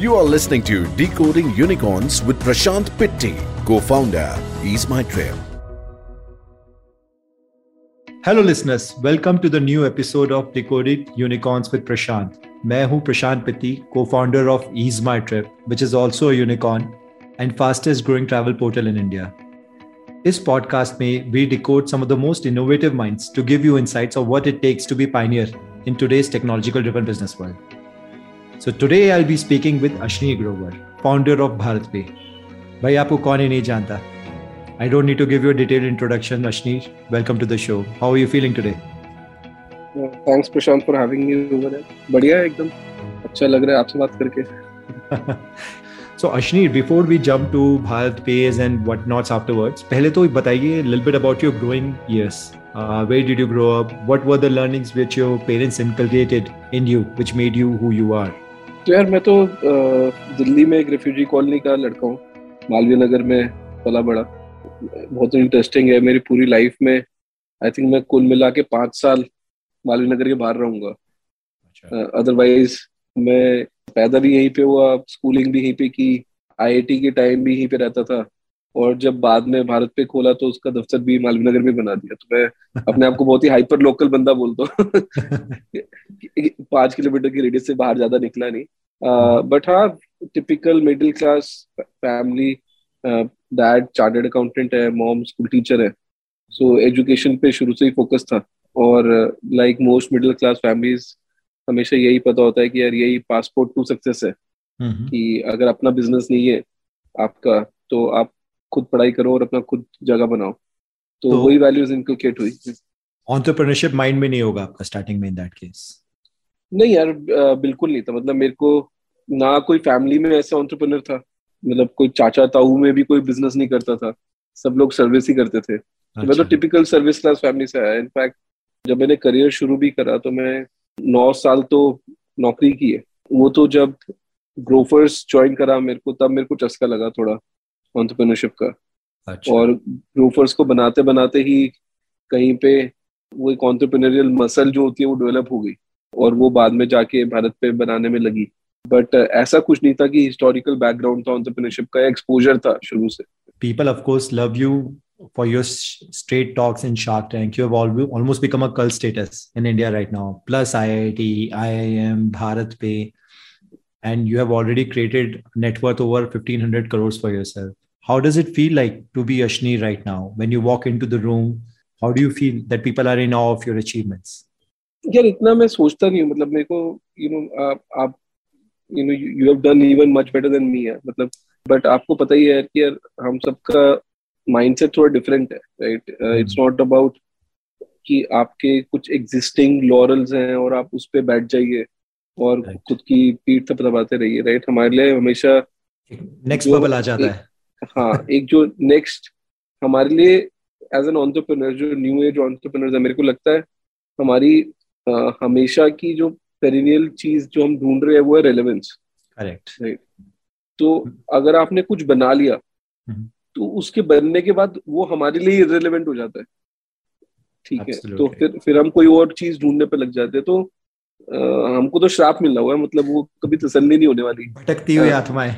You are listening to Decoding Unicorns with Prashant Pitti, co-founder Ease My Trip. Hello listeners welcome to the new episode of Decoded Unicorns with Prashant मैं हूँ Prashant Pitti co-founder of Ease My Trip which is also a unicorn and fastest growing travel portal in India इस podcast में we decode some of the most innovative minds to give you insights of what it takes to be pioneer in today's technological driven business world so today I be speaking with Ashneer Grover founder of BharatPe भाई आपको कौन ही नहीं जानता I don't need to give you a detailed introduction, Ashneesh. Welcome to the show. How are you feeling today? Uh, thanks, Prashant, for having me over बढ़िया एकदम अच्छा लग रहा है आपसे बात करके. so, Ashneesh, before we jump to Bharat Pays and whatnots afterwards, पहले तो बताइए a little bit about your growing years. Uh, where did you grow up? What were the learnings which your parents inculcated in you, which made you who you are? तो यार मैं तो दिल्ली में एक refugee colony का लड़का हूँ। मालवीय नगर में पला बड़ा। बहुत इंटरेस्टिंग है। मेरी पूरी लाइफ में आई थिंक मैं कुल मिला के पाँच साल मालवीय नगर के बाहर रहूँगा। अदरवाइज़ अच्छा। मैं पैदा भी यहीं पे हुआ स्कूलिंग भी यहीं पे की आईआईटी के टाइम भी यहीं पे रहता था। और जब बाद में भारत पे खोला तो उसका दफ्तर भी मालवी नगर में बना दिया। तो मैं अपने आप को बहुत ही हाइपर लोकल बंदा बोलता हूँ। पाँच किलोमीटर की रेडियस से बाहर ज़्यादा निकला नहीं। बट हाँ typical middle class family dad chartered accountant है मॉम स्कूल टीचर है। सो so, एजुकेशन पे शुरू से ही फोकस था। और like most middle class families हमेशा यही पता होता है कि यार यही पासपोर्ट टू सक्सेस है। कि अगर अपना बिज़नेस नहीं है आपका तो आप खुद पढ़ाई करो और अपना खुद जगह बनाओ। तो, तो वही वैल्यूज़ इनकलकेट हुई। एंटरप्रेन्योरशिप माइंड में नहीं होगा आपका स्टार्टिंग में इन दैट केस नहीं यार बिल्कुल नहीं था। मतलब मेरे को ना कोई फैमिली में ऐसा एंटरप्रेन्योर था। मतलब कोई चाचा ताऊ में भी कोई बिज़नेस नहीं करता था। सब लोग सर्विस ही करते थे। अच्छा। मैं तो टिपिकल सर्विस क्लास फैमिली से आया। इनफैक्ट जब मैंने करियर शुरू भी करा तो मैं नौ साल तो नौकरी की है। वो तो जब ग्रोफर्स ज्वाइन करा मेरे को तब मेरे को चस्का लगा थोड़ा। ऑन्टरप्रेन्योरशिप का अच्छा। और ग्रोफर्स को बनाते बनाते ही कहीं पे वो एक ऑन्टरप्रेन्योरियल मसल जो होती है वो डेवलप हो गई और वो बाद में जाके भारत पे बनाने में लगी बट uh, ऐसा कुछ नहीं था कि हिस्टोरिकल बैकग्राउंड था एंटरप्रेन्योरशिप का एक्सपोजर था शुरू से people of course love you for your straight talks in Shark Tank. You have almost become a cult status in India right now. Plus IIT, IIM, Bharat Pay, and you have already created net worth over 1500 crores for yourself. How does it feel like to be Ashni right now? When you walk into the room, how do you feel that people are in awe of your achievements? यार इतना मैं सोचता नहीं हूँ मतलब मेरे को you know आप आप you know you have done even much better than me यार मतलब बट आपको पता ही है कि यार हम सबका माइंडसेट थोड़ा डिफरेंट है राइट इट्स नॉट अबाउट कि आपके कुछ एग्जिस्टिंग लॉरल्स हैं और आप उस पर बैठ जाइए और right. खुद की पीठ थपथपाते रहिए राइट हमारे लिए हमेशा नेक्स्ट बबल आ जाता है। हाँ एक जो नेक्स्ट हमारे लिए एज एन ऑन्टरप्रेन्योर जो न्यू एज ऑन्टरप्रेन्योर है मेरे को लगता है हमारी uh, हमेशा की जो पेरिनियल चीज़ जो हम ढूंढ रहे हैं वो है रेलेवेंस करेक्ट राइट तो अगर आपने कुछ बना लिया हम्म। तो उसके बनने के बाद वो हमारे लिए इरेलीवेंट हो जाता है। ठीक है तो फिर फिर हम कोई और चीज़ ढूँढने पे लग जाते हैं तो आ, हमको तो श्राप मिला हुआ है मतलब वो कभी तसल्ली नहीं होने वाली। भटकती हुई आत्माएँ।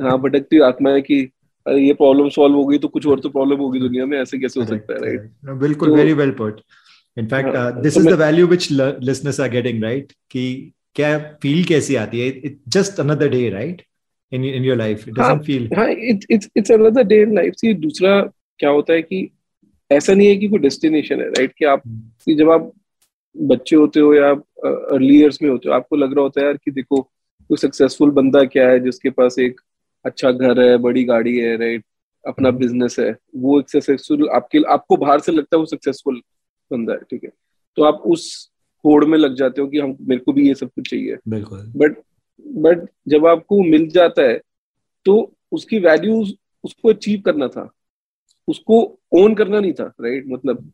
हाँ भटकती हुई आत्माएँ की अरे ये प्रॉब्लम सॉल्व हो गई तो कुछ और तो प्रॉब्लम होगी दुनिया में ऐसे कैसे हो सकता है राइट बिल्कुल very well put in fact this is the value which l- listeners are getting right? कि क्या फील कैसी आती है? It just another day right in in your life it doesn't feel हाँ it's it's another day in life see दूसरा क्या होता है कि ऐसा नहीं है कि कोई डेस्टिनेशन है राइट कि आप कि जब आप बच्चे होते हो या अर्ली ईयर्स में होते हो आपको लग रहा होता है यार कि देखो कोई सक्सेसफुल बंदा क्या है जिसके पास एक अच्छा घर है बड़ी गाड़ी है राइट अपना बिज़नेस है। वो एक सक्सेसफुल आपके आपको बाहर से लगता है वो सक्सेसफुल बंदा है ठीक है? तो आप उस होड़ में लग जाते हो कि हम मेरे को भी ये सब कुछ चाहिए। बिल्कुल। बट बट जब आपको मिल जाता है तो उसकी वैल्यू उसको अचीव करना था। उसको ओन करना नहीं था राइट मतलब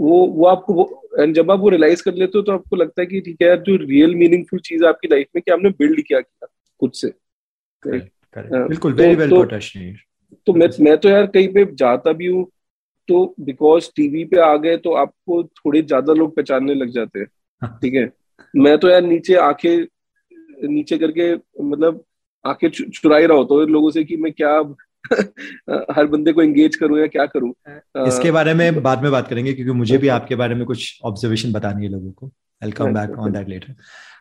वो वो आपको एंड जब आप वो रियलाइज़ कर लेते हो तो आपको लगता है कि ठीक है यार जो रियल मीनिंगफुल चीज़ है आपकी लाइफ में कि आपने बिल्ड किया किया खुद से। बिल्कुल वेरी वेल तो, तो मैं मैं तो यार कहीं पे जाता भी हूँ तो बिकॉज़ टीवी पे आ गए तो आपको थोड़े ज़्यादा लोग पहचानने लग जाते हैं हाँ। ठीक है? मैं तो यार नीचे आँखें नीचे करके मतलब आके चुराई रहा होता हूँ लोगों से कि मैं क्या हर बंदे को एंगेज करूँ या क्या करूँ? इसके बारे में बाद में बात करेंगे क्योंकि मुझे भी आपके बारे में कुछ ऑब्जर्वेशन बतानी है लोगों को। I come back on that later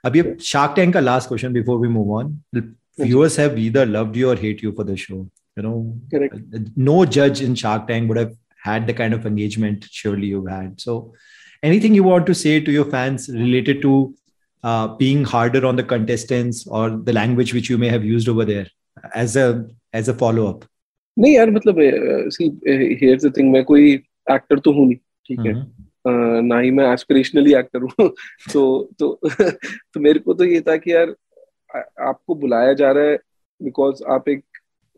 अभी शार्क टैंक का last question before we move on viewers have either loved you और hate you for the show you know no जज in Shark Tank would have had the kind of engagement surely you had so anything you want to say to your fans related to being harder on the contestants और the language which you may have used over there as a as a follow up नहीं यार मतलब सी here's the thing मैं कोई actor तो हूँ नहीं ठीक है? uh, ना ही मैं एस्पिरेशनली एक्टर हूँ। तो तो तो मेरे को तो ये था कि यार आपको बुलाया जा रहा है बिकॉज़ आप एक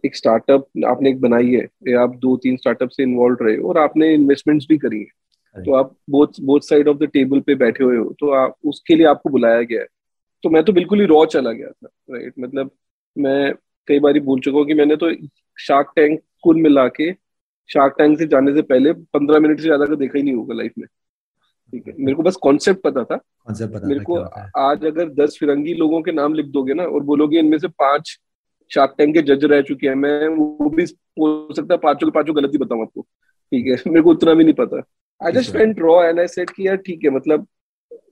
एक स्टार्टअप आपने एक बनाई है या आप दो तीन स्टार्टअप से इन्वॉल्व रहे हो और आपने इन्वेस्टमेंट्स भी करी है। तो आप both both side of the table पे बैठे हुए हो तो आप उसके लिए आपको बुलाया गया है। तो मैं तो बिल्कुल ही रॉ चला गया था राइट मतलब मैं कई बार बोल चुका हूँ कि मैंने तो शार्क टैंक कुल मिला के शार्क टैंक से जाने से पहले पंद्रह मिनट से ज़्यादा का देखा ही नहीं होगा लाइफ में। ठीक है? मेरे को बस कॉन्सेप्ट पता था। पता मेरे को आज अगर दस फिरंगी लोगों के नाम लिख दोगे ना और बोलोगे इनमें से पाँच शार्क टैंक के जज रह चुके हैं मैं वो भी हो सकता है पाँचों के पाँचों गलती बताऊँ आपको। ठीक है? मेरे को उतना भी नहीं पता। I just went raw and I said कि यार ठीक है मतलब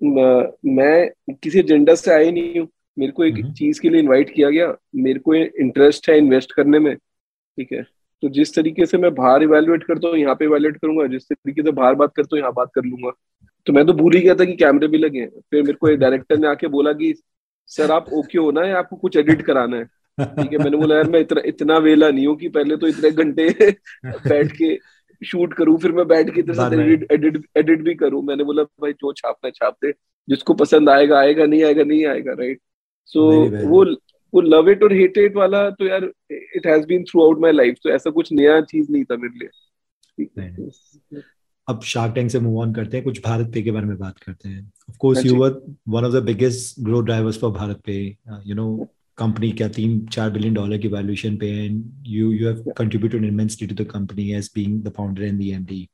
मैं किसी एजेंडा से आई नहीं हूँ। मेरे को एक हम्म। चीज़ के लिए इनवाइट किया गया। मेरे को इंटरेस्ट है इन्वेस्ट करने में ठीक है? तो जिस तरीके से मैं बाहर इवेल्युएट करता हूँ यहाँ पे इवेल्युएट करूँगा जिस तरीके से बाहर बात करता हूँ यहाँ बात कर लूँगा। तो मैं तो भूल ही गया था कि कैमरे भी लगे हैं। फिर मेरे को एक डायरेक्टर ने आके बोला कि सर आप ओके हो ना? या आपको कुछ एडिट कराना है। ठीक है? मैंने बोला यार मैं इतना इतना वेला नहीं हूँ कि पहले तो इतने घंटे बैठ के शूट करूँ फिर मैं बैठ के इधर एडिट एडिट एडिट भी करूँ। मैंने बोला भाई जो छापना छाप दे। जिसको पसंद आएगा आएगा नहीं आएगा नहीं आएगा राइट सो वो वो लव इट और हेट इट वाला तो यार it has been throughout my life तो ऐसा कुछ नया चीज़ नहीं था मेरे लिए। अब शार्क टैंक से मूव ऑन करते हैं कुछ भारत पे के बारे में बात करते हैं। Of course you were one of the biggest growth drivers for BharatPe you know company क्या तीन चार बिलियन डॉलर की वैल्यूएशन पे and you you have contributed immensely to the company as being the founder and the MD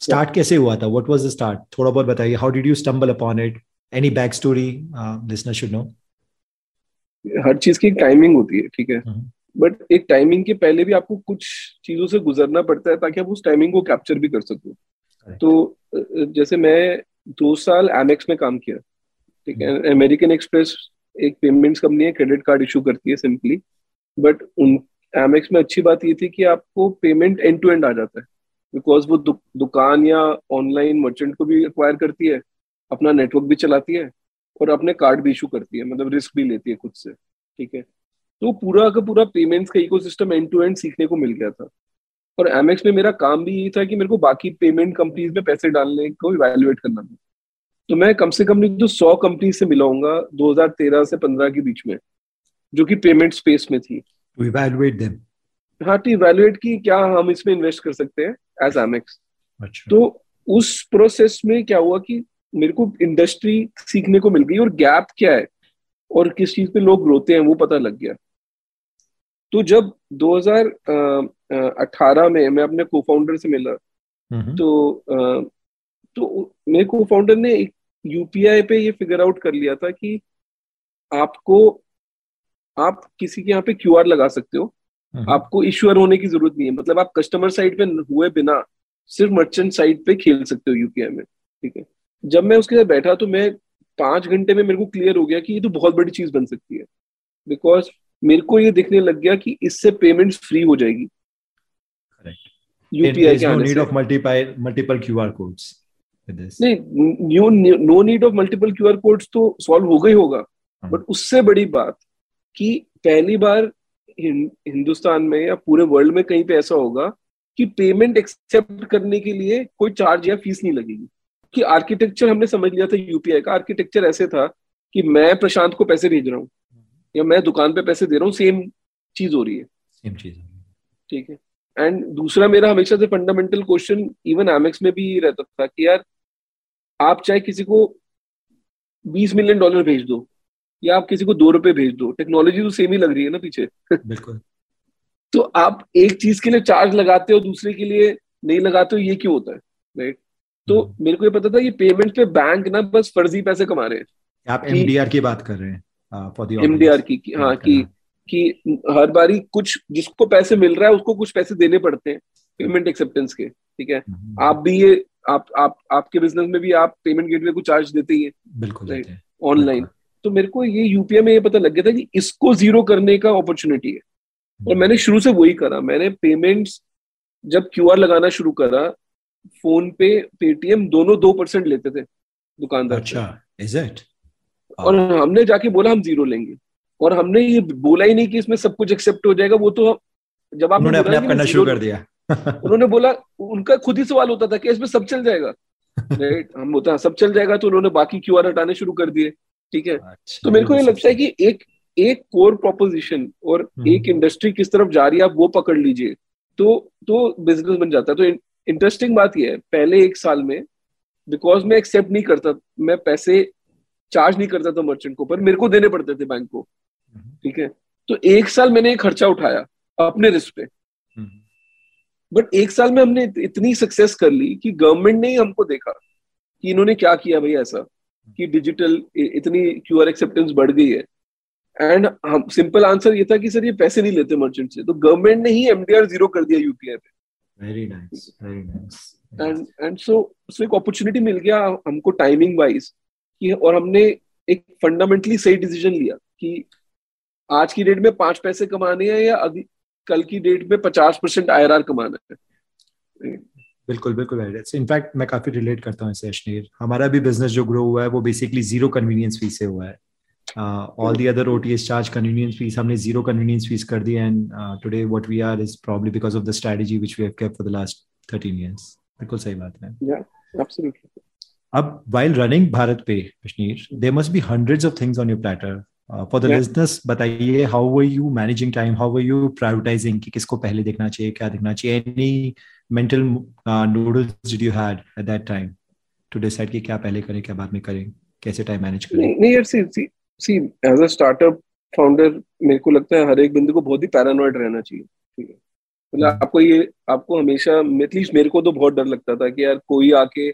start कैसे हुआ था? What was the start थोड़ा बहुत बताइए। How did you stumble upon it any back story listener should know हर चीज़ की timing होती है ठीक है? But hmm. एक टाइमिंग के पहले भी आपको कुछ चीज़ों से गुजरना पड़ता है ताकि आप उस टाइमिंग को कैप्चर भी कर सको। तो जैसे मैं दो साल एमेक्स में काम किया ठीक है? अमेरिकन एक्सप्रेस एक पेमेंट्स कंपनी है क्रेडिट कार्ड इशू करती है सिंपली बट उन एमेक्स में अच्छी बात ये थी कि आपको पेमेंट एंड टू एंड आ जाता है। बिकॉज़ वो दु, दुकान या ऑनलाइन मर्चेंट को भी एक्वायर करती है अपना नेटवर्क भी चलाती है। और अपने कार्ड भी इशू करती है मतलब रिस्क भी लेती है खुद से ठीक है? तो पूरा का पूरा पेमेंट्स का इकोसिस्टम एंड टू एंड सीखने को मिल गया था। और एमएक्स में मेरा काम भी यही था कि मेरे को बाकी पेमेंट कंपनीज़ में पैसे डालने को इवेल्युएट करना था। तो मैं कम से कम नहीं तो सौ कंपनी से मिलाऊँगा 2013 से 15 के बीच में जो कि पेमेंट स्पेस में थी। इवेल्युएट देम हाँ टू इवेल्युएट की क्या हम इसमें इन्वेस्ट कर सकते हैं एज एमएक्स अच्छा। तो उस प्रोसेस में क्या हुआ कि मेरे को इंडस्ट्री सीखने को मिल गई और गैप क्या है? और किस चीज़ पे लोग रोते हैं वो पता लग गया। तो जब 2018 में मैं अपने को फाउंडर से मिला तो तो मेरे को फाउंडर ने एक यूपीआई पे ये फिगर आउट कर लिया था कि आपको आप किसी के यहाँ पे क्यूआर लगा सकते हो। आपको इश्यूअर होने की ज़रूरत नहीं है। मतलब आप कस्टमर साइड पे हुए बिना सिर्फ़ मर्चेंट साइड पे खेल सकते हो यूपीआई में। ठीक है? जब मैं उसके साथ बैठा तो मैं पाँच घंटे में मेरे को क्लियर हो गया कि ये तो बहुत बड़ी चीज़ बन सकती है। बिकॉज़ मेरे को ये दिखने लग गया कि इससे पेमेंट फ्री हो जाएगी। यूपीआई के need of multiple multiple QR codes नहीं no need of multiple QR codes तो सॉल्व हो गई होगा। बट हाँ। उससे बड़ी बात कि पहली बार हिंदुस्तान में या पूरे वर्ल्ड में कहीं पे ऐसा होगा कि पेमेंट एक्सेप्ट करने के लिए कोई चार्ज या फ़ीस नहीं लगेगी। कि आर्किटेक्चर हमने समझ लिया था यूपीआई का। आर्किटेक्चर ऐसे था कि मैं प्रशांत को पैसे भेज रहा हूँ या मैं दुकान पे पैसे दे रहा हूँ सेम चीज़ हो रही है। सेम चीज़ ठीक है। एंड दूसरा मेरा हमेशा से फंडामेंटल क्वेश्चन इवन एमएक्स में भी रहता था कि यार आप चाहे किसी को बीस मिलियन डॉलर भेज दो या आप किसी को दो रुपए भेज दो टेक्नोलॉजी तो सेम ही लग रही है ना पीछे। बिल्कुल। तो आप एक चीज़ के लिए चार्ज लगाते हो दूसरे के लिए नहीं लगाते हो ये क्यों होता है राइट तो हम्म। मेरे को ये पता था ये पेमेंट पे बैंक ना बस फर्जी पैसे कमा रहे हैं। आप एमडीआर की बात कर रहे हैं फॉर एमडीआर की हाँ कि कि हर बारी कुछ जिसको पैसे मिल रहा है उसको कुछ पैसे देने पड़ते हैं पेमेंट एक्सेप्टेंस के ठीक है? हम्म। आप भी ये आप आप आपके बिज़नेस में भी आप पेमेंट गेटवे को चार्ज देते ही हैं बिल्कुल हैं। ऑनलाइन तो मेरे को ये यूपीआई में ये पता लग गया था कि इसको ज़ीरो करने का अपॉर्चुनिटी है। और मैंने शुरू से वही करा। मैंने पेमेंट्स जब क्यूआर लगाना शुरू करा फ़ोन पे पेटीएम दोनों दो परसेंट लेते थे दुकानदार अच्छा इज़ इट और हमने जाके बोला हम ज़ीरो लेंगे। और हमने ये बोला ही नहीं कि इसमें सब कुछ एक्सेप्ट हो जाएगा। वो तो जब आपने उन्होंने अपने आप करना शुरू कर दिया। उन्होंने बोला उनका खुद ही सवाल होता था कि इसमें सब चल जाएगा। राइट हम होता सब चल जाएगा। तो उन्होंने बाकी क्यूआर हटाने शुरू कर दिए। ठीक है? अच्छा, तो मेरे को ये लगता है कि एक एक कोर प्रोपोजिशन और हम्म। एक इंडस्ट्री किस तरफ़ जा रही है आप वो पकड़ लीजिए। तो तो बिज़नेस बन जाता है। तो इंटरेस्टिंग बात यह है पहले एक साल में बिकॉज़ मैं एक्सेप्ट नहीं करता मैं पैसे चार्ज नहीं करता था मर्चेंट को पर मेरे को देने पड़ते थे बैंक को हम्म। ठीक है? तो एक साल मैंने ये खर्चा उठाया अपने रिस्क पे। हम्म, बट एक साल में हमने इतनी सक्सेस कर ली कि गवर्नमेंट ने ही हमको देखा कि इन्होंने क्या किया भाई ऐसा कि डिजिटल इतनी क्यूआर एक्सेप्टेंस बढ़ गई है। एंड हम सिंपल आंसर ये था कि सर ये पैसे नहीं लेते मर्चेंट से। तो गवर्नमेंट ने ही एमडीआर ज़ीरो कर दिया यूपीआई पे। Very nice very nice and and so so एक अपॉर्चुनिटी मिल गया हमको टाइमिंग वाइज कि और हमने एक फंडामेंटली सही डिसीज़न लिया कि आज की डेट में पाँच पैसे कमाने हैं या अभी कल की डेट में पचास परसेंट आई कमाना है। बिल्कुल बिल्कुल इनफैक्ट मैं काफ़ी रिलेट करता हूँ इससे अश्नीर हमारा भी बिज़नेस जो ग्रो हुआ है वो बेसिकली ज़ीरो कन्वीनियंस फ़ीस से हुआ है। All the other OTS charge convenience fees हमने ज़ीरो कन्वीनियंस फ़ीस कर दी and today what we are is probably because of the strategy which we have last 13 years बिल्कुल सही बात है। अब while running BharatPe Kashmir there must be hundreds of things on your platter for the business बताइए how were you managing time how were you prioritizing कि किसको पहले देखना चाहिए क्या देखना चाहिए? Any mental noodles did you had at that time to decide कि क्या पहले करें क्या बाद में करें? कैसे टाइम मैनेज करें? नहीं, नहीं, see as a startup founder मेरे को लगता है हर एक बंदे को बहुत ही पैरानॉइड रहना चाहिए ठीक है? मतलब हम्म। आपको ये आपको हमेशा एटलीस्ट मेरे को तो बहुत डर लगता था कि यार कोई आके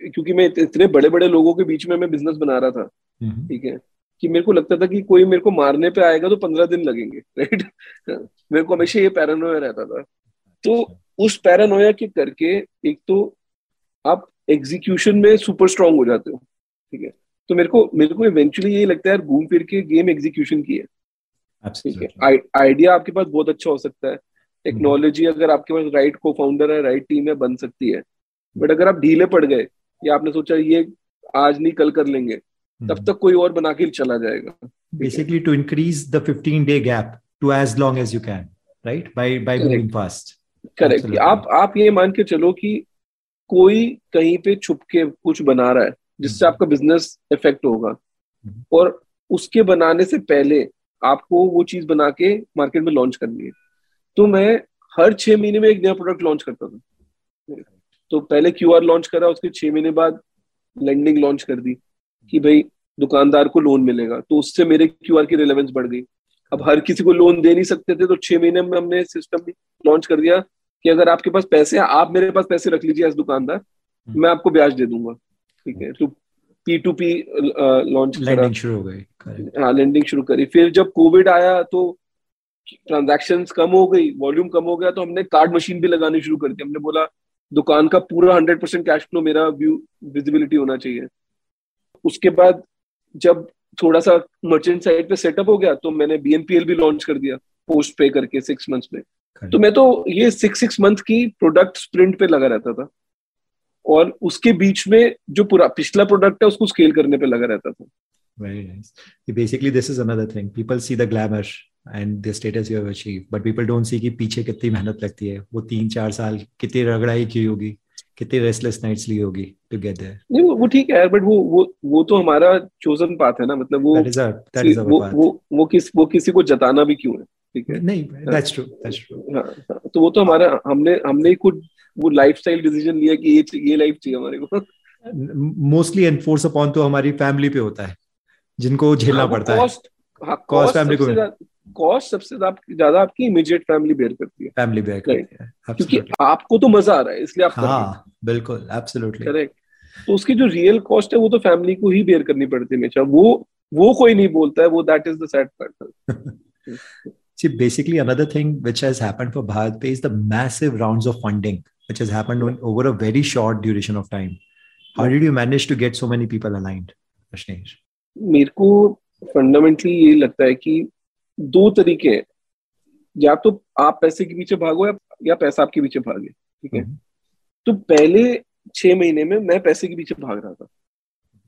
क्योंकि मैं इतने बड़े बड़े लोगों के बीच में मैं बिज़नेस बना रहा था हम्म, ठीक है? कि मेरे को लगता था कि कोई मेरे को मारने पे आएगा तो पंद्रह दिन लगेंगे राइट मेरे को हमेशा ये पैरानोया रहता था। तो उस पैरानोया के करके एक तो आप एग्जीक्यूशन में सुपर स्ट्रांग हो जाते हो ठीक है? तो मेरे को मेरे को इवेंचुअली यही लगता है यार घूम फिर के गेम एग्जीक्यूशन की है। ठीक है? आइडिया आपके पास बहुत अच्छा हो सकता है। टेक्नोलॉजी अगर आपके पास राइट को फाउंडर है राइट टीम है बन सकती है। बट अगर आप ढीले पड़ गए या आपने सोचा ये आज नहीं कल कर लेंगे तब हम्म। तक कोई और बना के चला जाएगा। Basically to increase the 15 day gap to as long as you can right? By by Correct. moving fast. Correct आप आप ये मान के चलो कि कोई कहीं पे छुप के कुछ बना रहा है जिससे हम्म। आपका बिज़नेस इफ़ेक्ट होगा। हम्म। और उसके बनाने से पहले आपको वो चीज़ बना के मार्केट में लॉन्च करनी है। तो मैं हर छह महीने में एक नया प्रोडक्ट लॉन्च करता था। तो पहले क्यू आर लॉन्च करा उसके छह महीने बाद लैंडिंग लॉन्च कर दी कि भाई दुकानदार को लोन मिलेगा। तो उससे मेरे क्यू आर की रिलेवेंस बढ़ गई। अब हर किसी को लोन दे नहीं सकते थे तो छह महीने में हमने सिस्टम लॉन्च कर दिया कि अगर आपके पास पैसे हैं आप मेरे पास पैसे रख लीजिए एज दुकानदार मैं आपको ब्याज दे दूँगा। ठीक है तो पी टू पी लॉन्च शुरू हो गई हाँ लेंडिंग शुरू करी। फिर जब कोविड आया तो ट्रांजैक्शंस कम हो गई वॉल्यूम कम हो गया तो हमने कार्ड मशीन भी लगानी शुरू कर दी। हमने बोला दुकान का पूरा हंड्रेड परसेंट कैश फ्लो मेरा व्यू विजिबिलिटी होना चाहिए। उसके बाद जब थोड़ा सा मर्चेंट साइड पे सेटअप हो गया तो मैंने बीएनपीएल भी लॉन्च कर दिया पोस्ट पे करके सिक्स मंथ्स में। तो मैं तो ये सिक्स सिक्स मंथ की प्रोडक्ट स्प्रिंट पे लगा रहता था। और उसके बीच में जो पूरा पिछला प्रोडक्ट है उसको स्केल करने पे लगा रहता था। Very nice. Basically, this is another thing. People see the glamour and the status you have achieved, but people don't see कि पीछे कितनी मेहनत लगती है। वो तीन चार साल कितनी रगड़ाई की होगी कितनी रेस्टलेस नाइट्स ली होगी टू गेट देयर नहीं वो वो ठीक है बट वो वो वो तो हमारा चोजन पाथ है ना मतलब वो that is a that is वो अवर वो वो किस वो किसी को जताना भी क्यों है? ठीक है? नहीं दैट्स ट्रू दैट्स ट्रू तो वो तो हमारा हमने हमने खुद वो लाइफस्टाइल डिसीज़न लिया कि ये ये लाइफ चाहिए हमारे को। मोस्टली एनफोर्स अपॉन तो हमारी फैमिली पे होता है जिनको झेलना पड़ता है। कॉस्ट हाँ कॉस्ट family को कॉस्ट सबसे ज़्यादा आपकी इमीडिएट फैमिली बेयर करती है। Family back Right. क्योंकि आपको तो मज़ा आ रहा है इसलिए आप हाँ बिल्कुल एब्सोल्युटली करेक्ट तो उसकी जो रियल कॉस्ट है वो तो फैमिली को ही बेयर करनी पड़ती है हमेशा। वो वो कोई नहीं बोलता है वो that is the sad part See, basically, another thing which has happened for Bharat Pay is the massive rounds of funding, which has happened on, over a very short duration of time. How did you manage to get so many people aligned, Rashnesh? मेरे को fundamentally ये लगता है कि दो तरीके हैं। या तो आप पैसे के पीछे भागो या, या पैसा आपके पीछे भागे ठीक है? तो पहले छह महीने में मैं पैसे के पीछे भाग रहा था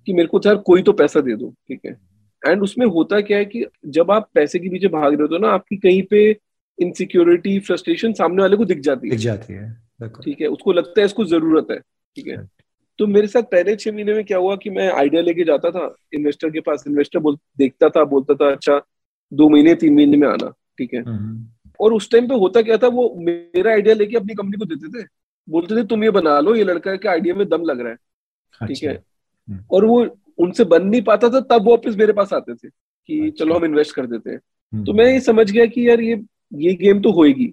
कि मेरे को यार कोई तो पैसा दे दो ठीक है? एंड उसमें होता क्या है कि जब आप पैसे के पीछे भाग रहे हो तो ना आपकी कहीं पे इनसिक्योरिटी फ्रस्ट्रेशन सामने वाले को दिख जाती है। दिख जाती है। ठीक है उसको लगता है इसको ज़रूरत है ठीक है। तो मेरे साथ पहले छह महीने में क्या हुआ कि मैं आइडिया लेके जाता था इन्वेस्टर के पास इन्वेस्टर बोल देखता था बोलता था अच्छा दो महीने तीन महीने में आना ठीक है। और उस टाइम पे होता क्या था वो मेरा आइडिया लेके अपनी कंपनी को देते थे। बोलते थे तुम ये बना लो ये लड़का के आइडिया में दम लग रहा है। ठीक है। अच्छा। और वो उनसे बन नहीं पाता था तब वो वापस मेरे पास आते थे कि अच्छा। चलो हम इन्वेस्ट कर देते हैं। तो हम्म। मैं ये समझ गया कि यार ये ये गेम तो होएगी।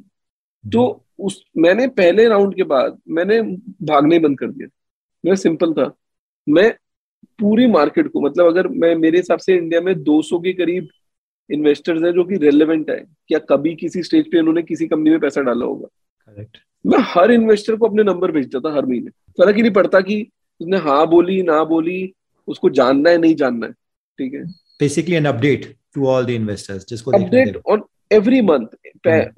तो हम्म। उस मैंने पहले राउंड के बाद मैंने भागने बंद कर दिया। मेरा सिंपल था। मैं पूरी मार्केट को मतलब अगर मैं मेरे हिसाब से इंडिया में 200 के करीब इन्वेस्टर्स हैं जो कि रेलेवेंट है क्या कभी किसी स्टेज पे उन्होंने किसी कंपनी में पैसा डाला होगा? करेक्ट मैं हर इन्वेस्टर को अपने नंबर भेजता था हर महीने। फ़र्क ही नहीं पड़ता कि उसने हाँ बोली ना बोली उसको जानना है नहीं जानना है। ठीक है? Basically an update to all the investors जिसको अपडेट ऑन एवरी मंथ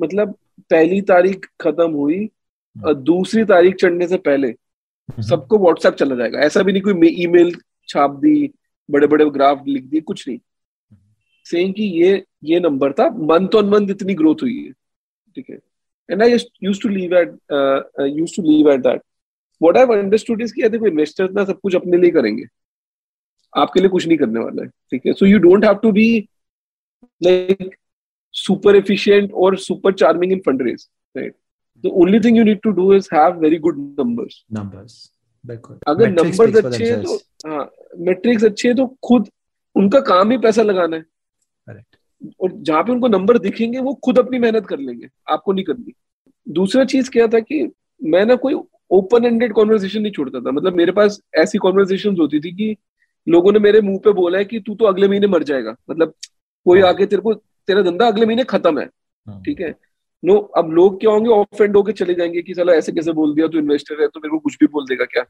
मतलब पहली तारीख खत्म हुई और हम्म। दूसरी तारीख चढ़ने से पहले हम्म। सबको व्हाट्सएप चला जाएगा। ऐसा भी नहीं कोई ईमेल छाप दी बड़े बड़े ग्राफ लिख दिए कुछ नहीं। सेइंग कि ये ये नंबर था। मंथ ऑन मंथ इतनी ग्रोथ हुई है। ठीक है? And I used to leave at used to leave at that what I understood is कि देखो इन्वेस्टर्स ना सब कुछ अपने लिए करेंगे। आपके लिए कुछ नहीं करने वाला है। ठीक है? So you don't have to be like efficient और super charming in fund raise right the only thing you need to do is have very good numbers numbers अगर नंबर्स अच्छे हैं तो हाँ मेट्रिक्स अच्छे हैं तो खुद उनका काम ही पैसा लगाना है। और जहाँ पे उनको नंबर दिखेंगे वो खुद अपनी मेहनत कर लेंगे आपको नहीं करनी। दूसरा चीज़ क्या था कि मैं ना कोई ओपन एंडेड कॉन्वर्सेशन नहीं छोड़ता था। मतलब मेरे पास ऐसी कॉन्वर्सेशन होती थी कि लोगों ने मेरे मुँह पे बोला है कि तू तो अगले महीने मर जाएगा। मतलब कोई हाँ। आगे तेरे को तेरा धंधा अगले महीने खत्म है। हाँ। ठीक है? नो अब लोग क्या होंगे? ऑफेंड होके चले जाएँगे कि चलो ऐसे कैसे बोल दिया तू इन्वेस्टर है तो मेरे को कुछ भी बोल देगा क्या?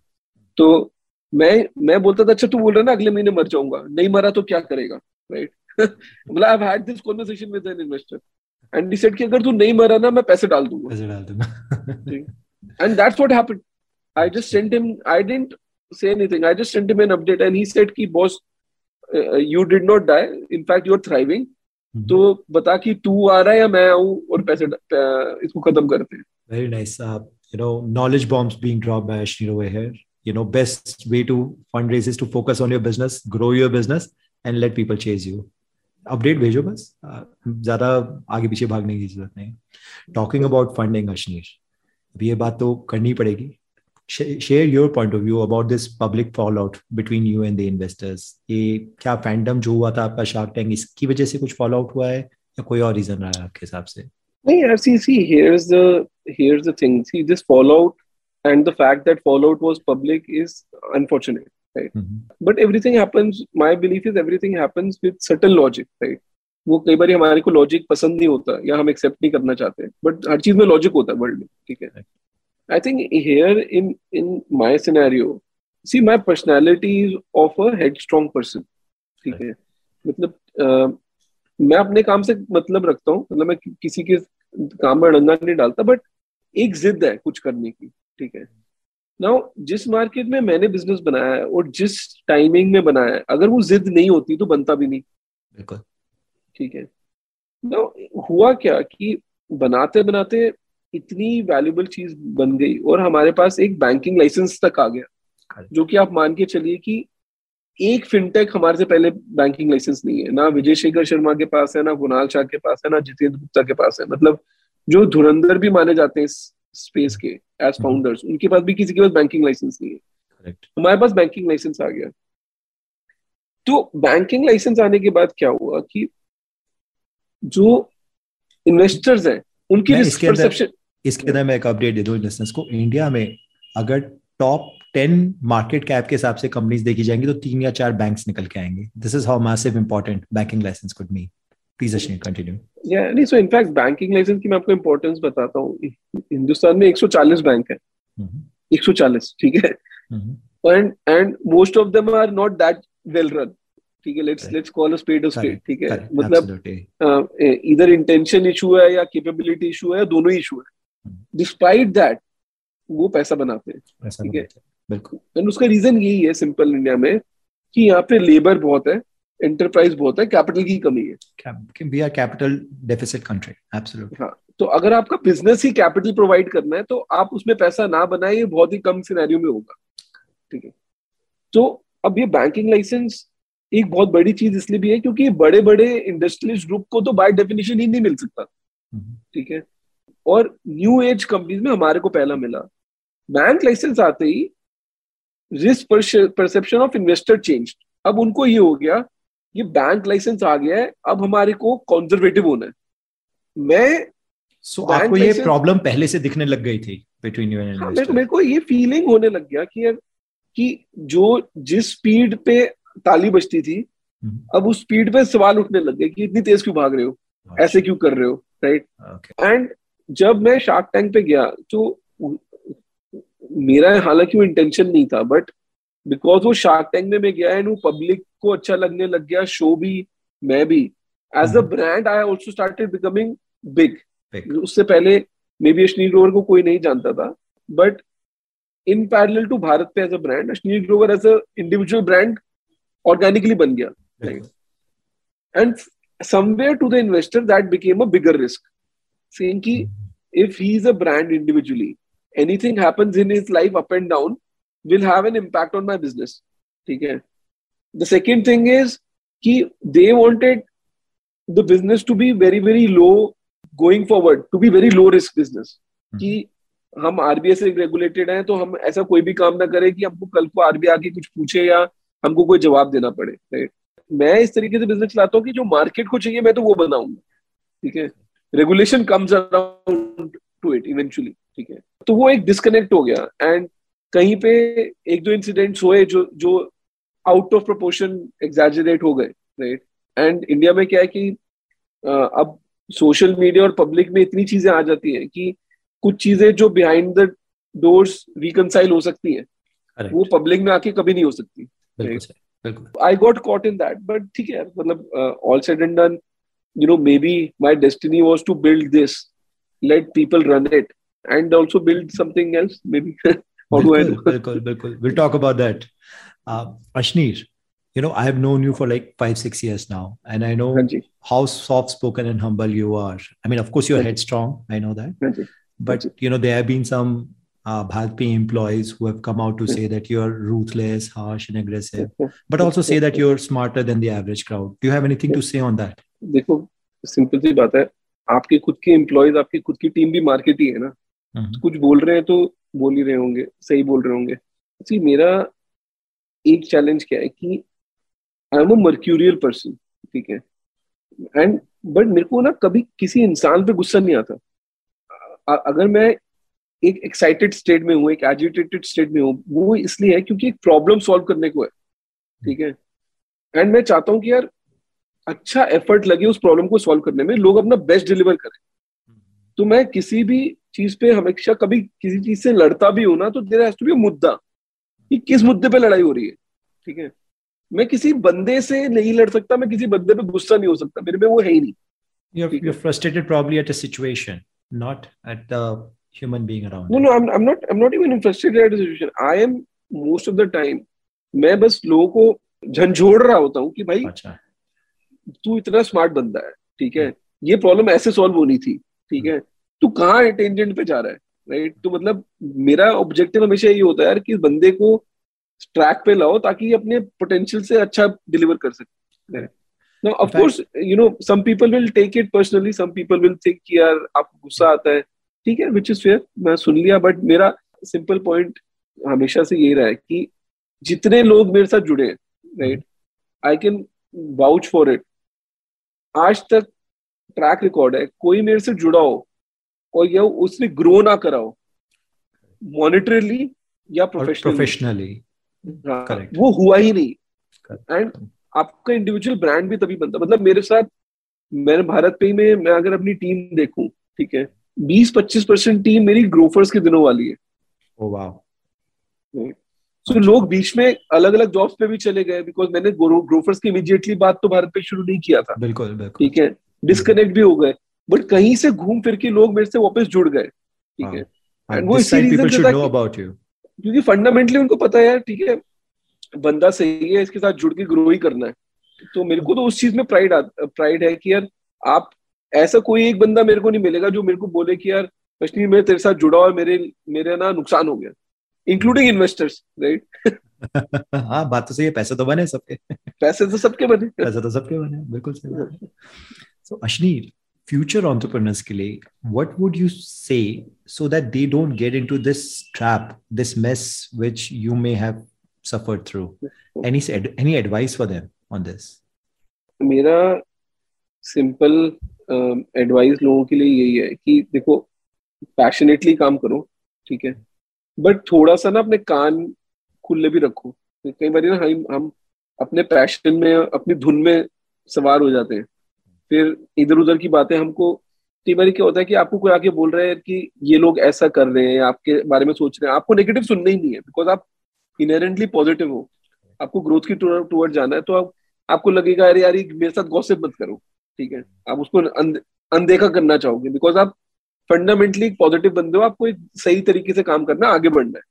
तो मैं मैं बोलता था अच्छा तू बोल रहा ना अगले महीने मर जाऊँगा। नहीं मरा तो क्या करेगा? राइट मतलब I had this conversation with an investor and he said कि अगर तू नहीं मरा ना मैं पैसे डाल दूँगा। पैसे डाल दूँगा। And that's what happened I just sent him I didn't say anything. I just sent him an update and he said कि you did not die. In fact you're thriving. mm-hmm. तो बता कि तू आ रहा है या मैं आऊँ और पैसे इसको खत्म करते हैं very nice uh, you know knowledge bombs being dropped by Ashneer over here you know best way to fundraise is to focus on your business grow your business and let people chase you update भेजो बस ज़्यादा आगे पीछे भागने की ज़रूरत नहीं talking about funding अशनीश अभी ये बात तो करनी पड़ेगी share your point of view about this public fallout between you and the investors ये क्या फैंडम जो हुआ था आपका शार्क टैंक इसकी वजह से कुछ फॉलो आउट हुआ है या कोई और रीजन रहा है आपके हिसाब से? नहीं यार see see here's the here's the thing see this fallout and the fact that fallout was public is unfortunate right? Mm-hmm. but everything happens my belief is everything happens with certain logic right? वो कई बार हमारे को logic पसंद नहीं होता या हम accept नहीं करना चाहते बट हर चीज़ में लॉजिक होता है वर्ल्ड में ठीक है? I think here in in my scenario, see my personality is of a headstrong person. ठीक है? मतलब uh, मैं अपने काम से मतलब रखता हूँ मतलब मैं किसी के काम में डंगा नहीं डालता बट एक जिद है कुछ करने की ठीक है? नाउ जिस मार्केट में मैंने बिज़नेस बनाया है और जिस टाइमिंग में बनाया है अगर वो जिद नहीं होती तो बनता भी नहीं। बिल्कुल। ठीक है? नाउ हुआ क्या कि बनाते बनाते इतनी वैल्यूबल चीज़ बन गई और हमारे पास एक बैंकिंग लाइसेंस तक आ गया जो कि आप मान के चलिए कि एक फिनटेक हमारे से पहले बैंकिंग लाइसेंस नहीं है। ना विजय शेखर शर्मा के पास है ना कुणाल शाह के पास है ना जितेंद्र गुप्ता के पास है। मतलब जो धुरंधर भी माने जाते हैं स्पेस के एज फाउंडर्स हम्म। उनके पास भी किसी के पास बैंकिंग लाइसेंस नहीं है। हमारे पास बैंकिंग लाइसेंस आ गया। तो बैंकिंग लाइसेंस आने के बाद क्या हुआ कि जो इन्वेस्टर्स हैं उनकी परसेप्शन इसके अंदर मैं एक अपडेट दे दूँ लिसनर्स को। इंडिया में अगर टॉप टेन मार्केट कैप के हिसाब से कंपनीज़ देखी जाएँगी तो तीन या चार बैंक्स निकल के आएँगे। This is how massive important banking license could me please Ashwini continue या नहीं सो इनफैक्ट बैंकिंग लाइसेंस की मैं आपको इंपॉर्टेंस बताता हूँ। हिंदुस्तान में 140 बैंक है। 140 ठीक है? And and most of them are not that well run ठीक है? Let's let's call a spade a spade ठीक है? मतलब इधर इंटेंशन इशू है या कैपेबिलिटी इशू है दोनों ही इशू है। डिस्पाइट दैट वो पैसा बनाते हैं ठीक है? बिल्कुल। उसका रीजन यही है सिंपल इंडिया में कि यहाँ पे लेबर बहुत है एंटरप्राइज बहुत है कैपिटल की कमी है। We are capital deficit country absolutely हाँ तो अगर आपका बिज़नेस ही कैपिटल प्रोवाइड करना है तो आप उसमें पैसा ना बनाए ये बहुत ही कम सिनेरियो में होगा ठीक है? तो अब ये बैंकिंग लाइसेंस एक बहुत बड़ी चीज़ इसलिए भी है क्योंकि बड़े बड़े इंडस्ट्रियलिस्ट ग्रुप को तो बाय डेफिनेशन ही नहीं मिल सकता हम्म। ठीक है? और न्यू एज कंपनीज़ में हमारे को पहला मिला। बैंक लाइसेंस आते ही risk perception of investor change अब उनको ये हो गया ये बैंक लाइसेंस आ गया है अब हमारे को कॉन्जर्वेटिव होना है। मैं सो so, आपको ये प्रॉब्लम पहले से दिखने लग गई थी बिटवीन यू एंड मेरे को ये फीलिंग होने लग गया कि कि जो जिस स्पीड पे ताली बजती थी हम्म। अब उस स्पीड पे सवाल उठने लग गए कि इतनी तेज क्यों भाग रहे हो? अच्छा। ऐसे क्यों कर रहे हो? राइट एंड जब मैं शार्क टैंक पे गया तो मेरा हालाँकि वो इंटेंशन नहीं था बट बिकॉज़ वो शार्क टैंक में मैं गया एंड वो पब्लिक को अच्छा लगने लग गया शो भी मैं भी as a brand I also started becoming big उससे पहले मे बी अश्नील ग्रोवर को कोई नहीं जानता था but in parallel to BharatPe as a brand Ashneer Grover as a individual brand organically बन गया. And somewhere to the investor that became a bigger risk कि if he is a brand individually anything happens in his life up and down will have an impact on my business. ठीक है? The second thing is कि they wanted the business to be very very low going forward to be very low risk business. Hmm. कि हम RBI से regulated हैं तो हम ऐसा कोई भी काम ना करें कि हमको कल को आरबीआई आके कुछ पूछे या हमको कोई जवाब देना पड़े? मैं इस तरीके से बिज़नेस चलाता हूँ कि जो मार्केट को चाहिए मैं तो वो बनाऊँगा। ठीक है? Regulation comes around to it eventually ठीक है? तो वो एक डिस्कनेक्ट हो गया एंड कहीं पे एक दो इंसिडेंट्स हुए जो जो आउट ऑफ़ प्रोपोर्शन एग्जैजरेट हो गए राइट एंड इंडिया में क्या है कि अब सोशल मीडिया और पब्लिक में इतनी चीज़ें आ जाती हैं कि कुछ चीज़ें जो बिहाइंड द डोर्स रिकनसाइल हो सकती हैं वो पब्लिक में आके कभी नहीं हो सकती I got caught in that but ठीक है मतलब all said and done you know maybe my destiny was to build this let people run it and also build something else maybe How do I do? Bilkul, bilkul. We'll talk about that. Uh, Ashneer, you know, I have known you for like five, six years now, and I know Hanji. how soft spoken and humble you are. I mean, of course, you're Hanji. headstrong. I know that. Hanji. But, you know, there have been some uh, Bharti employees who have come out to say that you're ruthless, harsh, and aggressive, but also say that you're smarter than the average crowd. Do you have anything to say on that? देखो simple सी बात है आपके खुद के employees आपकी खुद की टीम भी मार्केट ही है ना कुछ बोल रहे हैं तो बोल ही रहे होंगे सही बोल रहे होंगे। सी मेरा एक चैलेंज क्या है कि I am a mercurial person ठीक है? एंड बट मेरे को ना कभी किसी इंसान पे गुस्सा नहीं आता। अगर मैं एक एक्साइटेड स्टेट में हूँ एक एजिटेटेड स्टेट में हूँ वो इसलिए है क्योंकि एक प्रॉब्लम सॉल्व करने को है ठीक है? एंड मैं चाहता हूँ कि यार अच्छा एफर्ट लगे उस प्रॉब्लम को सॉल्व करने में लोग अपना बेस्ट डिलीवर करें। तो मैं किसी भी चीज़ पे हमेशा कभी किसी चीज़ से लड़ता भी हूँ ना तो देर हैज़ टू बी मुद्दा कि किस मुद्दे पे लड़ाई हो रही है ठीक है? मैं किसी बंदे से नहीं लड़ सकता मैं किसी बंदे पे गुस्सा नहीं हो सकता मेरे में वो है ही नहीं। You're, you're frustrated probably at a situation not at the human being around no no I'm, I'm not i'm not even frustrated at a situation. I am most of the time मैं बस लोगों को झंझोड़ रहा होता हूँ कि भाई अच्छा। तू इतना स्मार्ट बंदा है ठीक है? ये प्रॉब्लम ऐसे सॉल्व होनी थी ठीक है? तू कहाँ टेंजेंट पे जा रहा है राइट तो मतलब मेरा ऑब्जेक्टिव हमेशा ये होता है यार कि बंदे को ट्रैक पे लाओ ताकि अपने पोटेंशियल से अच्छा डिलीवर कर सके। Now, of course, you know, some people will take it personally. Some people will think कि यार आपको गुस्सा आता है ठीक है? विच इज़ फेयर मैं सुन लिया बट मेरा सिंपल पॉइंट हमेशा से यही रहा है कि जितने लोग मेरे साथ जुड़े हैं right I can vouch for it आज तक ट्रैक रिकॉर्ड है कोई मेरे से जुड़ा हो और या उसने ग्रो ना करा हो मॉनिटरली या प्रोफेशनली वो हुआ ही नहीं। एंड आपका इंडिविजुअल ब्रांड भी तभी बनता मतलब मेरे साथ मैंने भारत पे ही में मैं अगर अपनी टीम देखूँ ठीक है बीस पच्चीस परसेंट टीम मेरी ग्रोफर्स के दिनों वाली है। ओ वाह सो so, लोग बीच में अलग अलग जॉब्स पे भी चले गए बिकॉज़ मैंने ग्रोफर्स की इमीडिएटली बात तो भारत पे शुरू नहीं किया था। बिल्कुल बिल्कुल। ठीक है? डिस्कनेक्ट भी हो गए। बट कहीं से घूम फिर के लोग मेरे से वापस जुड़ गए। ठीक है? एंड वो इसी रीजन से था अबाउट यू क्योंकि फंडामेंटली उनको पता है यार ठीक है? बंदा सही है इसके साथ जुड़ के ग्रो ही करना है। तो मेरे को तो उस चीज़ में प्राइड प्राइड है कि यार आप ऐसा कोई एक बंदा मेरे को नहीं मिलेगा जो मेरे को बोले कि यार कश्मीर मैं तेरे साथ जुड़ा और मेरे मेरे ना नुकसान हो गया। इंक्लूडिंग इन्वेस्टर्स राइट हाँ बात तो सही है पैसे तो बने सबके। पैसे तो सबके बने। पैसे तो सबके बने बिल्कुल सही सो अश्नीर फ्यूचर ऑन्टरप्रनर्स के लिए what would you say so that they don't get into this trap this mess which you may have suffer through any any advice for them on this मेरा सिंपल एडवाइस um, लोगों के लिए यही है कि देखो पैशनेटली काम करो ठीक है? बट थोड़ा सा ना अपने कान खुले भी रखो। कई बार ना हम हम अपने पैशन में, अपनी धुन में सवार हो जाते हैं। फिर इधर उधर की बातें हमको, कई बार क्या होता है कि आपको कोई आके बोल रहे हैं कि ये लोग ऐसा कर रहे हैं, आपके बारे में सोच रहे हैं, आपको नेगेटिव सुनना ही नहीं है बिकॉज़ आप इनहेरेंटली पॉजिटिव हो। आपको ग्रोथ की टूवर्ड जाना है तो आप, आपको लगेगा, अरे यार मेरे साथ गॉसिप मत करो। ठीक है? आप उसको अनदेखा करना चाहोगे बिकॉज़ आप फंडामेंटली एक पॉजिटिव बंदे हो आपको एक सही तरीके से काम करना आगे बढ़ना है।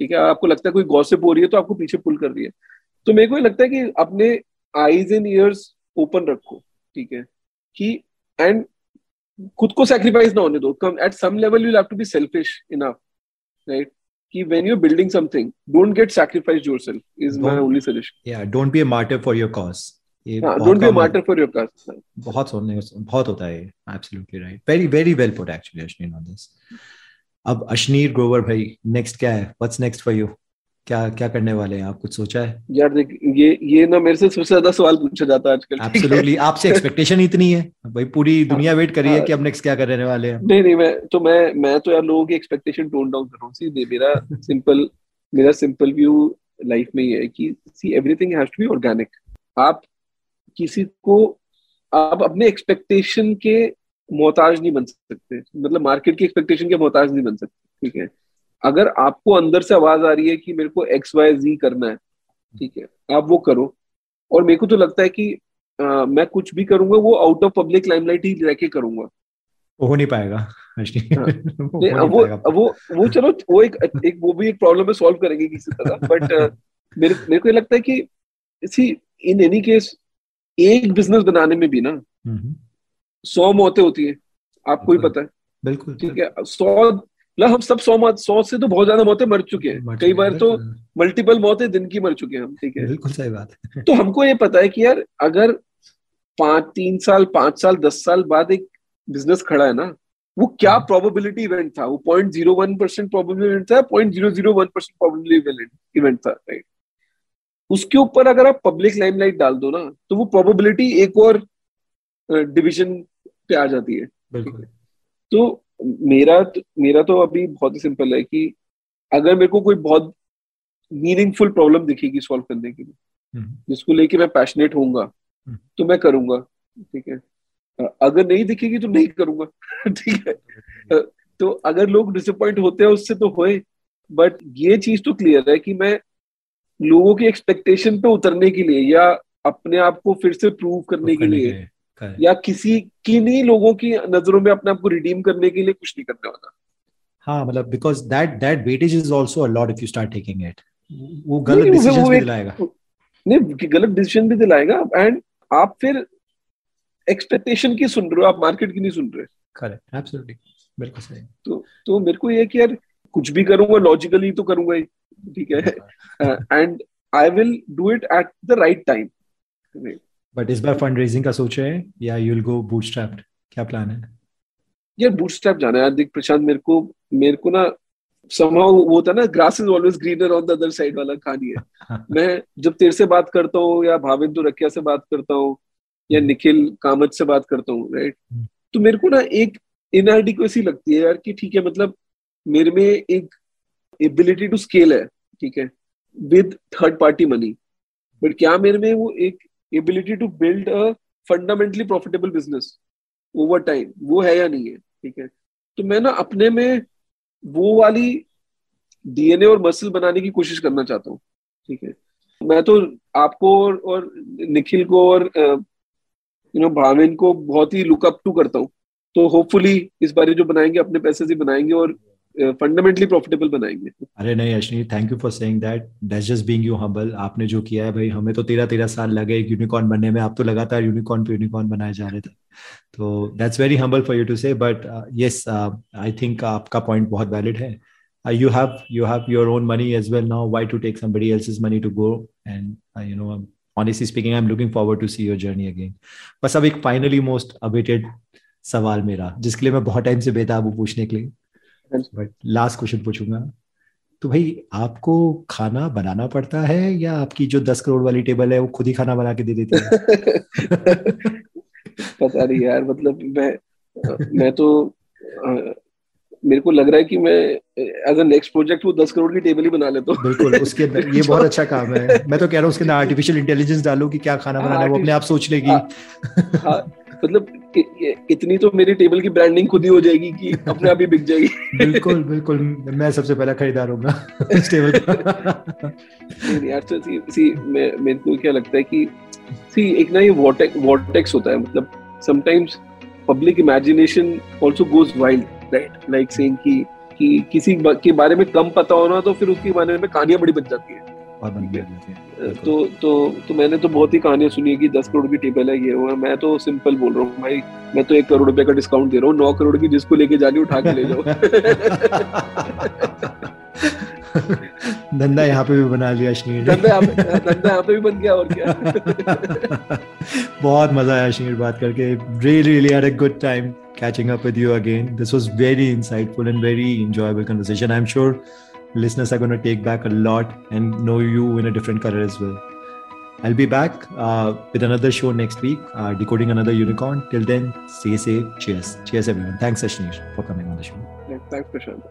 ठीक है? आपको लगता है कोई गॉसिप हो रही है तो आपको पीछे पुल कर रही है। तो मेरे को ये लगता है कि अपने आईज एंड ईयर्स ओपन रखो ठीक है? कि एंड खुद को सेक्रीफाइस ना होने दो। Come at some level you have to be selfish enough right कि when you're building something don't get sacrificed yourself is don't, my only suggestion. Yeah don't be a martyr for your cause. Don't be a martyr for your cause बहुत होने बहुत होता है absolutely right very very well put actually Ashneer on this अब अश्नीर ग्रोवर भाई next क्या है? What's next for you क्या क्या करने वाले हैं? आप कुछ सोचा है? यार देख ये ये ना मेरे से सबसे ज़्यादा सवाल पूछा जाता है आजकल एब्सोल्युटली आपसे एक्सपेक्टेशन इतनी है। भाई पूरी दुनिया वेट कर रही है कि अब नेक्स्ट क्या करने वाले हैं। नहीं नहीं मैं तो मैं मैं तो यार लोगों की एक्सपेक्टेशन टोन डाउन कर। रहा हूँ मेरा सिंपल मेरा सिंपल व्यू लाइफ में ये है कि see everything has to be organic आप किसी को आप अपने एक्सपेक्टेशन के मोहताज नहीं बन सकते। मतलब मार्केट की एक्सपेक्टेशन के मोहताज नहीं बन सकते ठीक है? अगर आपको अंदर से आवाज़ आ रही है कि मेरे को एक्स वाई जी करना है ठीक है? आप वो करो। और मेरे को तो लगता है कि आ, मैं कुछ भी करूँगा वो आउट ऑफ़ पब्लिक लाइमलाइट ही रह के करूँगा। हो नहीं पाएगा हाँ। वो, नहीं, वो, वो वो चलो वो एक एक वो भी एक प्रॉब्लम है सॉल्व करेंगे किसी तरह बट मेरे मेरे को ये लगता है कि सी इन एनी केस एक बिज़नेस बनाने में भी ना हम्म। सौ मौतें होती है आपको ही पता है। बिल्कुल ठीक है? सौ मतलब हम सब सौ मौत सौ से तो बहुत ज़्यादा मौतें मर चुके हैं। कई बार तो मल्टीपल मौतें दिन की मर चुके हैं हम ठीक है? बिल्कुल सही बात है। तो हमको ये पता है कि यार अगर पाँच तीन साल पाँच साल दस साल बाद एक बिज़नेस खड़ा है ना वो क्या प्रोबेबिलिटी हाँ। इवेंट था? वो point zero one percent probability event था point zero zero one percent probability event था राइट उसके ऊपर अगर आप पब्लिक लाइमलाइट डाल दो ना तो वो प्रोबेबिलिटी एक और डिवीज़न पे आ जाती है। तो मेरा तो, मेरा तो अभी बहुत ही सिंपल है कि अगर मेरे को कोई बहुत मीनिंगफुल प्रॉब्लम दिखेगी सॉल्व करने के लिए हम्म। जिसको लेके मैं पैशनेट होऊँगा हम्म। तो मैं करूँगा। ठीक है? अगर नहीं दिखेगी तो नहीं करूँगा। ठीक है? तो अगर लोग डिसअपॉइंट होते हैं उससे तो होए बट ये चीज़ तो क्लियर है कि मैं लोगों की एक्सपेक्टेशन पे उतरने के लिए या अपने आप को फिर से प्रूव करने के लिए या किसी किन्हीं लोगों की नज़रों में अपने आप को रिडीम करने के लिए कुछ नहीं करने वाला हाँ मतलब because that that weightage is also a lot if you start taking it वो गलत डिसीजंस भी दिलाएगा। नहीं गलत डिसीज़न भी दिलाएगा एंड आप फिर एक्सपेक्टेशन की सुन रहे हो आप मार्केट की नहीं सुन रहे। करेक्ट एब्सोल्युटली बिल्कुल सही। तो तो मेरे को ये कि यार कुछ भी करूँगा लॉजिकली तो करूँगा ही। ठीक है? And I will do it at the right time but इस बार फंड रेजिंग का सोचे है? या यू विल गो बूटस्ट्रैप्ड क्या प्लान है? यार बूटस्ट्रैप जाना है देख प्रशांत मेरे को मेरे को ना समहाउ वो है ना grass is always greener on the other side वाला कहानी है मैं जब तेरे से बात करता हूँ या भाविंदु रखिया से बात करता हूँ या निखिल कामत से बात करता हूँ राइट हम्म। तो मेरे को ना एक इनएडिक्वेसी लगती है यार कि ठीक है मतलब मेरे में एक एबिलिटी टू स्केल है ठीक है with third party money but क्या मेरे में वो एक ability to build a fundamentally profitable business over time वो है या नहीं है ठीक है? तो मैं ना अपने में वो वाली डीएनए और मसल बनाने की कोशिश करना चाहता हूँ ठीक है? मैं तो आपको और, और निखिल को और यू नो भाविन को बहुत ही लुकअप टू करता हूँ। तो होपफुली इस बारे जो बनाएँगे अपने पैसे से बनाएँगे और फंडामेंटली प्रॉफिटेबल बनाएँगे। अरे नहीं Ashwini thank you for saying that that's just being you humble आपने जो किया है भाई हमें तो तेरह तेरह साल लगे एक यूनिकॉर्न बनने में। आप तो लगातार यूनिकॉर्न पे यूनिकॉर्न बनाए जा रहे थे। तो that's very humble for you to say but yes I think आपका पॉइंट बहुत वैलिड है। Uh, you have you have your own money as well now. Why to take somebody money to go? And uh, you know honestly speaking i'm looking forward to see your journey again. बस अब एक finally most awaited सवाल मेरा जिसके लिए मैं बहुत time से बेताब पूछने के लिए। बट लास्ट क्वेश्चन पूछूँगा। तो भाई आपको खाना बनाना पड़ता है या आपकी जो दस करोड़ वाली टेबल है वो खुद ही खाना बना के दे देती है? पता नहीं यार मतलब मैं मैं तो आ, मेरे को लग रहा है कि मैं एज अ नेक्स्ट प्रोजेक्ट वो दस करोड़ की टेबल ही बना लेता हूँ। बिल्कुल उसके ये बहुत अच्छा काम है। मैं तो कह रहा हूँ उसके अंदर आर्टिफिशियल इंटेलिजेंस डालो कि क्या खाना बनाना है वो अपने आप सोच लेगी। हाँ, हाँ, मतलब इतनी तो मेरी टेबल की ब्रांडिंग खुद ही हो जाएगी कि अपने आप ही बिक जाएगी। बिल्कुल बिल्कुल। मैं सबसे पहला खरीदार होगा इस टेबल का। यार तो सी सी मैं मेरे को क्या लगता है कि सी एक ना ये वॉटेक्स वॉटेक्स होता है मतलब sometimes public imagination also goes wild right like saying कि कि किसी के बारे में कम पता होना तो फिर उसके बारे में कहानियाँ बड़ी बन जाती है। और बन गया तो तो तो मैंने तो बहुत ही कहानियाँ सुनी है कि दस करोड़ की टेबल है ये हुआ मैं तो सिंपल बोल रहा हूँ भाई मैं तो एक करोड़ रुपए का डिस्काउंट दे रहा हूँ नौ करोड़ की जिसको लेके जानी उठा के ले जाओ. धंधा यहाँ पे भी बना लिया अश्नीर धंधा धंधा यहाँ पे भी बन गया और क्या? बहुत मज़ा आया अश्नीर बात करके। Really really had a good time catching up with you again. This was very insightful and very enjoyable conversation i'm sure. Listeners are going to take back a lot and know you in a different color as well. I'll be back uh, with another show next week, uh, decoding another unicorn. Till then, stay safe. Cheers. Cheers, everyone. Thanks, Ashnish, for coming on the show. Yeah, thanks, Prashant.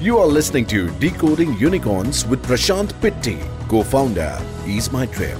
You are listening to Decoding Unicorns with Prashant Pitti, co founder, Ease My Trip.